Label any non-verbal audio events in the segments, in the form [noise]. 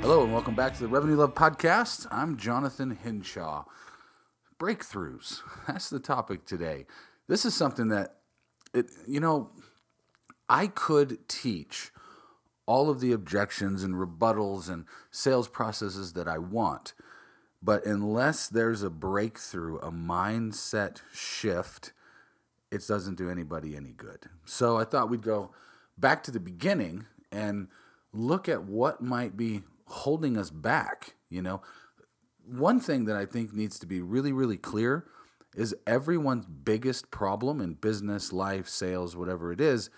Hello and welcome back to the Revenue Love Podcast. I'm Jonathan Hinshaw. Breakthroughs. [laughs] That's the topic today. This is something that it you know, I could teach all of the objections and rebuttals and sales processes that I want. But unless there's a breakthrough, a mindset shift, it doesn't do anybody any good. So I thought we'd go back to the beginning and look at what might be holding us back. You know, one thing that I think needs to be really, really clear is everyone's biggest problem in business, life, sales, whatever it is,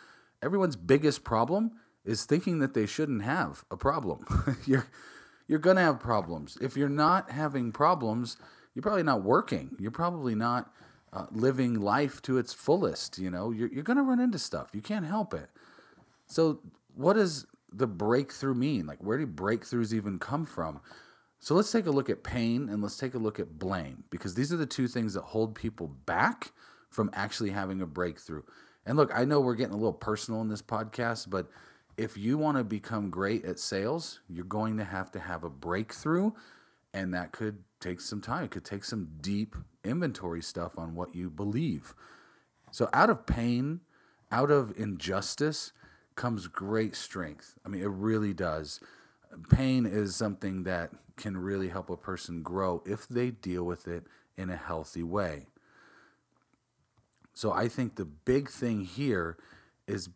everyone's biggest problem is thinking that they shouldn't have a problem. [laughs] you're you're going to have problems. If you're not having problems, you're probably not working. You're probably not uh, living life to its fullest, you know. You're you're going to run into stuff. You can't help it. So, what does the breakthrough mean? Like where do breakthroughs even come from? So let's take a look at pain and let's take a look at blame because these are the two things that hold people back from actually having a breakthrough. And look, I know we're getting a little personal in this podcast, but if you want to become great at sales, you're going to have to have a breakthrough, and that could take some time. It could take some deep inventory stuff on what you believe. So, out of pain, out of injustice, comes great strength. I mean, it really does pain is something that can really help a person grow if they deal with it in a healthy way. So I think the big thing here is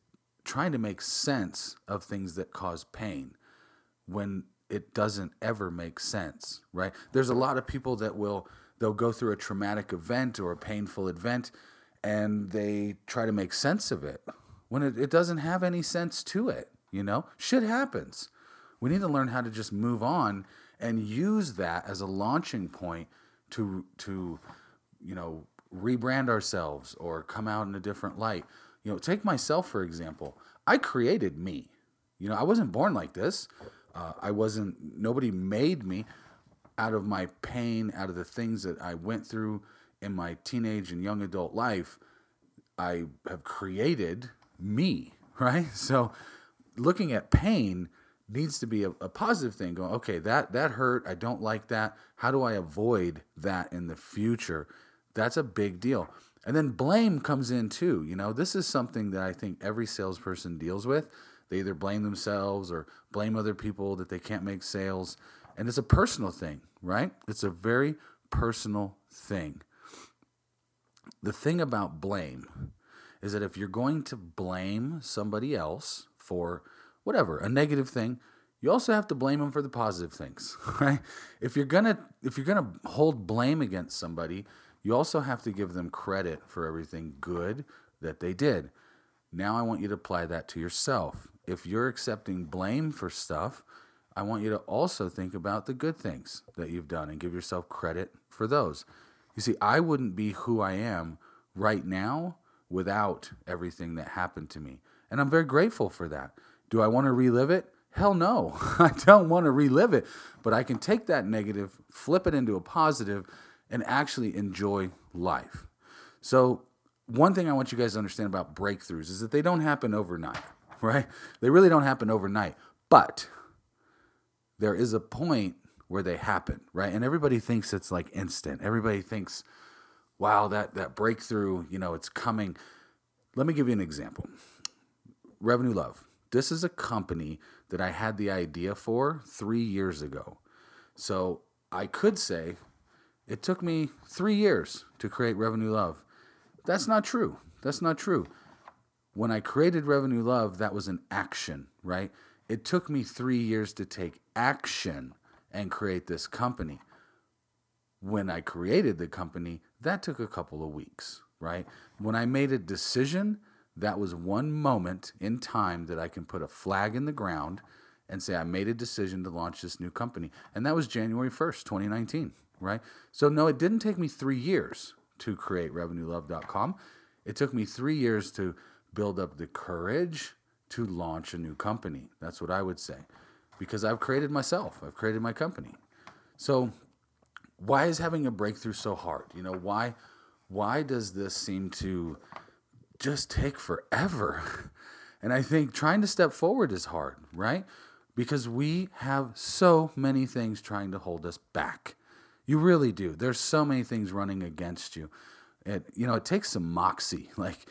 trying to make sense of things that cause pain when it doesn't ever make sense, right? There's a lot of people that will they'll go through a traumatic event or a painful event and they try to make sense of it when it, it doesn't have any sense to it, you know? Shit happens. We need to learn how to just move on and use that as a launching point to to you know rebrand ourselves or come out in a different light. You know, take myself for example. I created me. You know, I wasn't born like this. Uh, I wasn't. Nobody made me out of my pain, out of the things that I went through in my teenage and young adult life. I have created me, [laughs] right? So, looking at pain needs to be a, a, positive thing going okay that that hurt i don't like that how do i avoid that in the future that's a big deal and then blame comes in too you know? This is something that i think every salesperson deals with. They either blame themselves or blame other people that they can't make sales. And it's a personal thing right? It's a very personal thing. The thing about blame is that if you're going to blame somebody else for whatever, a negative thing, you also have to blame them for the positive things, [laughs] right? If you're gonna if you're gonna hold blame against somebody, you also have to give them credit for everything good that they did. Now I want you to apply that to yourself. If you're accepting blame for stuff, I want you to also think about the good things that you've done and give yourself credit for those. You see, I wouldn't be who I am right now without everything that happened to me. And I'm very grateful for that. Do I want to relive it? Hell no. [laughs] I don't want to relive it. But I can take that negative, flip it into a positive, and actually enjoy life. So, one thing I want you guys to understand about breakthroughs is that they don't happen overnight, [laughs] right? They really don't happen overnight. But there is a point where they happen, right? And everybody thinks it's like instant. Everybody thinks, wow, that, that breakthrough, you know, it's coming. Let me give you an example. Revenue Love. This is a company that I had the idea for three years ago. So I could say it took me three years to create Revenue Love. That's not true. That's not true. When I created Revenue Love, that was an action, right? It took me three years to take action and create this company. When I created the company, that took a couple of weeks, right? When I made a decision, that was one moment in time that I can put a flag in the ground and say, I made a decision to launch this new company. And that was January 1st, 2019, right? So, no, it didn't take me three years to create revenuelove.com. It took me three years to build up the courage to launch a new company. That's what I would say. Because I've created myself, I've created my company. So, why is having a breakthrough so hard? You know, why why does this seem to just take forever? [laughs] And I think trying to step forward is hard, right? Because we have so many things trying to hold us back. You really do. There's so many things running against you. It you know, it takes some moxie. [laughs] Like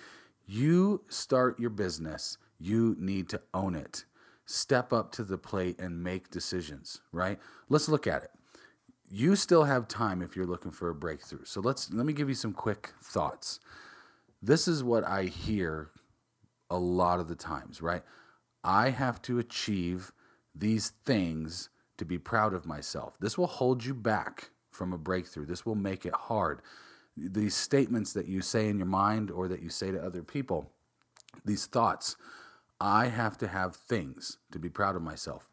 you start your business, you need to own it. Step up to the plate and make decisions, right? Let's look at it you still have time if you're looking for a breakthrough. So let's let me give you some quick thoughts. This is what I hear a lot of the times, right? I have to achieve these things to be proud of myself. This will hold you back from a breakthrough. This will make it hard. These statements that you say in your mind or that you say to other people, these thoughts, I have to have things to be proud of myself.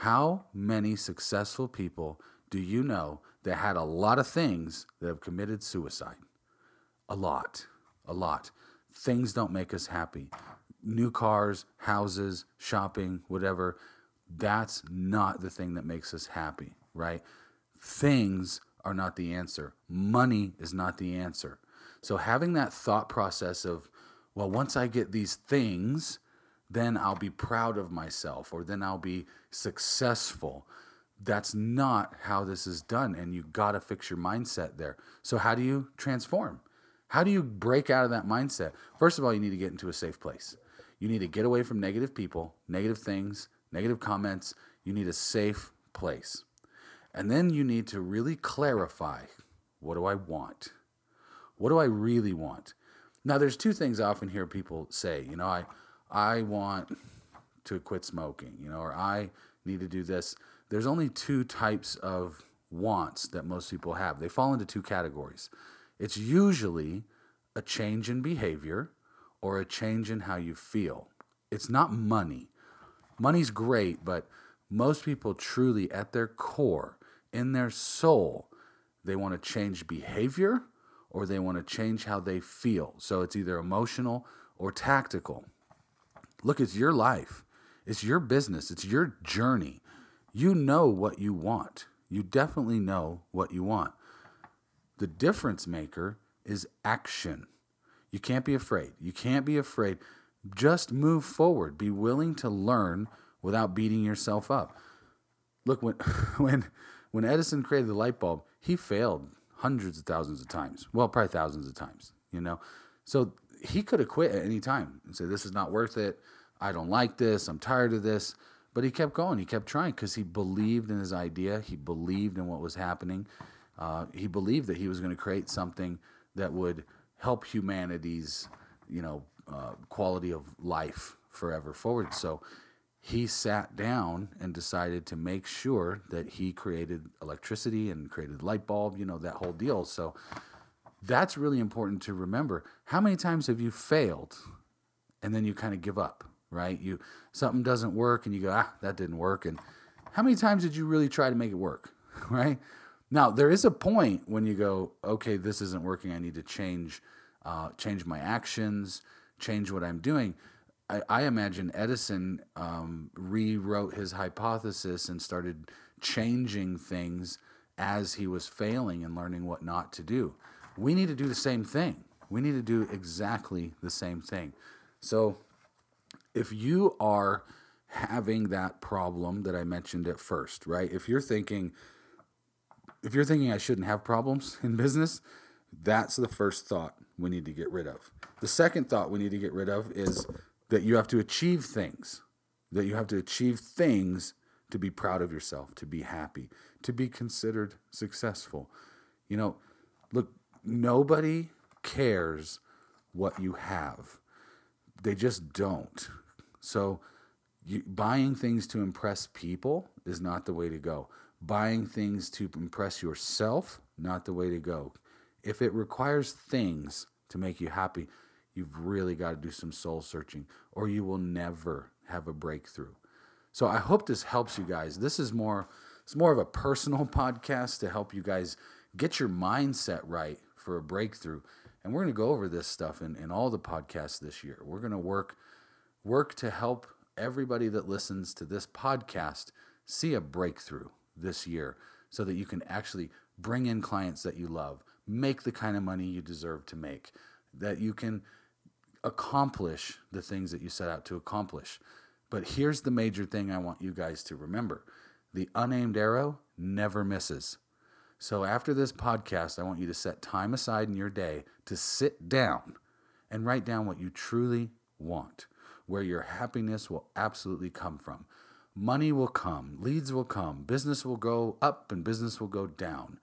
How many successful people do you know that had a lot of things that have committed suicide? A lot, a lot. Things don't make us happy. New cars, houses, shopping, whatever, that's not the thing that makes us happy, right? Things are not the answer. Money is not the answer. So having that thought process of, well, once I get these things, then I'll be proud of myself or then I'll be successful. That's not how this is done and you got to fix your mindset there. So how do you transform? How do you break out of that mindset? First of all you need to get into a safe place. You need to get away from negative people negative things negative comments. You need a safe place and then you need to really clarify what do i want what do i really want now there's two things i often hear people say you know i i want to quit smoking you know or i need to do this there's only two types of wants that most people have. They fall into two categories. It's usually a change in behavior or a change in how you feel. It's not money. Money's great, but most people truly, at their core, in their soul, they want to change behavior or they want to change how they feel. So it's either emotional or tactical. Look, it's your life, it's your business, it's your journey you know what you want. You definitely know what you want. The difference maker is action. You can't be afraid. You can't be afraid. Just move forward. Be willing to learn without beating yourself up. Look, when, [laughs] when, when Edison created the light bulb, he failed hundreds of thousands of times. Well, probably thousands of times, you know? So he could have quit at any time and said, This is not worth it. I don't like this. I'm tired of this. But he kept going. He kept trying because he believed in his idea. He believed in what was happening. Uh, he believed that he was going to create something that would help humanity's, you know, uh, quality of life forever forward. So he sat down and decided to make sure that he created electricity and created light bulb. You know that whole deal. So that's really important to remember. How many times have you failed, and then you kind of give up? right? You something doesn't work and you go, ah, that didn't work. And how many times did you really try to make it work, [laughs] right? Now there is a point when you go, okay, this isn't working. I need to change, uh, change my actions, change what I'm doing. I, I imagine Edison um, rewrote his hypothesis and started changing things as he was failing and learning what not to do. We need to do the same thing. We need to do exactly the same thing. So if you are having that problem that I mentioned at first, right? If you're thinking, if you're thinking I shouldn't have problems in business, that's the first thought we need to get rid of. The second thought we need to get rid of is that you have to achieve things, that you have to achieve things to be proud of yourself, to be happy, to be considered successful. You know, look, nobody cares what you have. They just don't. So, you, buying things to impress people is not the way to go. Buying things to impress yourself, not the way to go. If it requires things to make you happy, you've really got to do some soul searching, or you will never have a breakthrough. So I hope this helps you guys. This is more it's more of a personal [laughs] podcast to help you guys get your mindset right for a breakthrough. And we're going to go over this stuff in, in all the podcasts this year. We're going to work work to help everybody that listens to this podcast see a breakthrough this year. so that you can actually bring in clients that you love, make the kind of money you deserve to make, that you can accomplish the things that you set out to accomplish. But here's the major thing I want you guys to remember the unaimed arrow never misses. So after this podcast, I want you to set time aside in your day to sit down and write down what you truly want, where your happiness will absolutely come from. Money will come, leads will come, business will go up, and business will go down.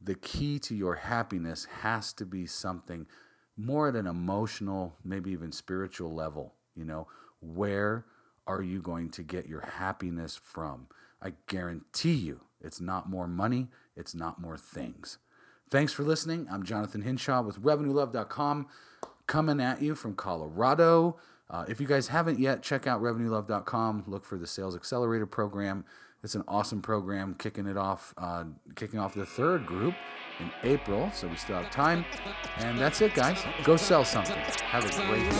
The key to your happiness has to be something more at an emotional, maybe even spiritual level. You know, where are you going to get your happiness from? I guarantee you it's not more money, it's not more things. Thanks for listening. I'm Jonathan Hinshaw with RevenueLove.com, coming at you from Colorado. Uh, if you guys haven't yet, check out RevenueLove.com. Look for the Sales Accelerator program. It's an awesome program, kicking it off, uh, kicking off the third group in April, so we still have time. And that's it, guys. Go sell something. Have a great day.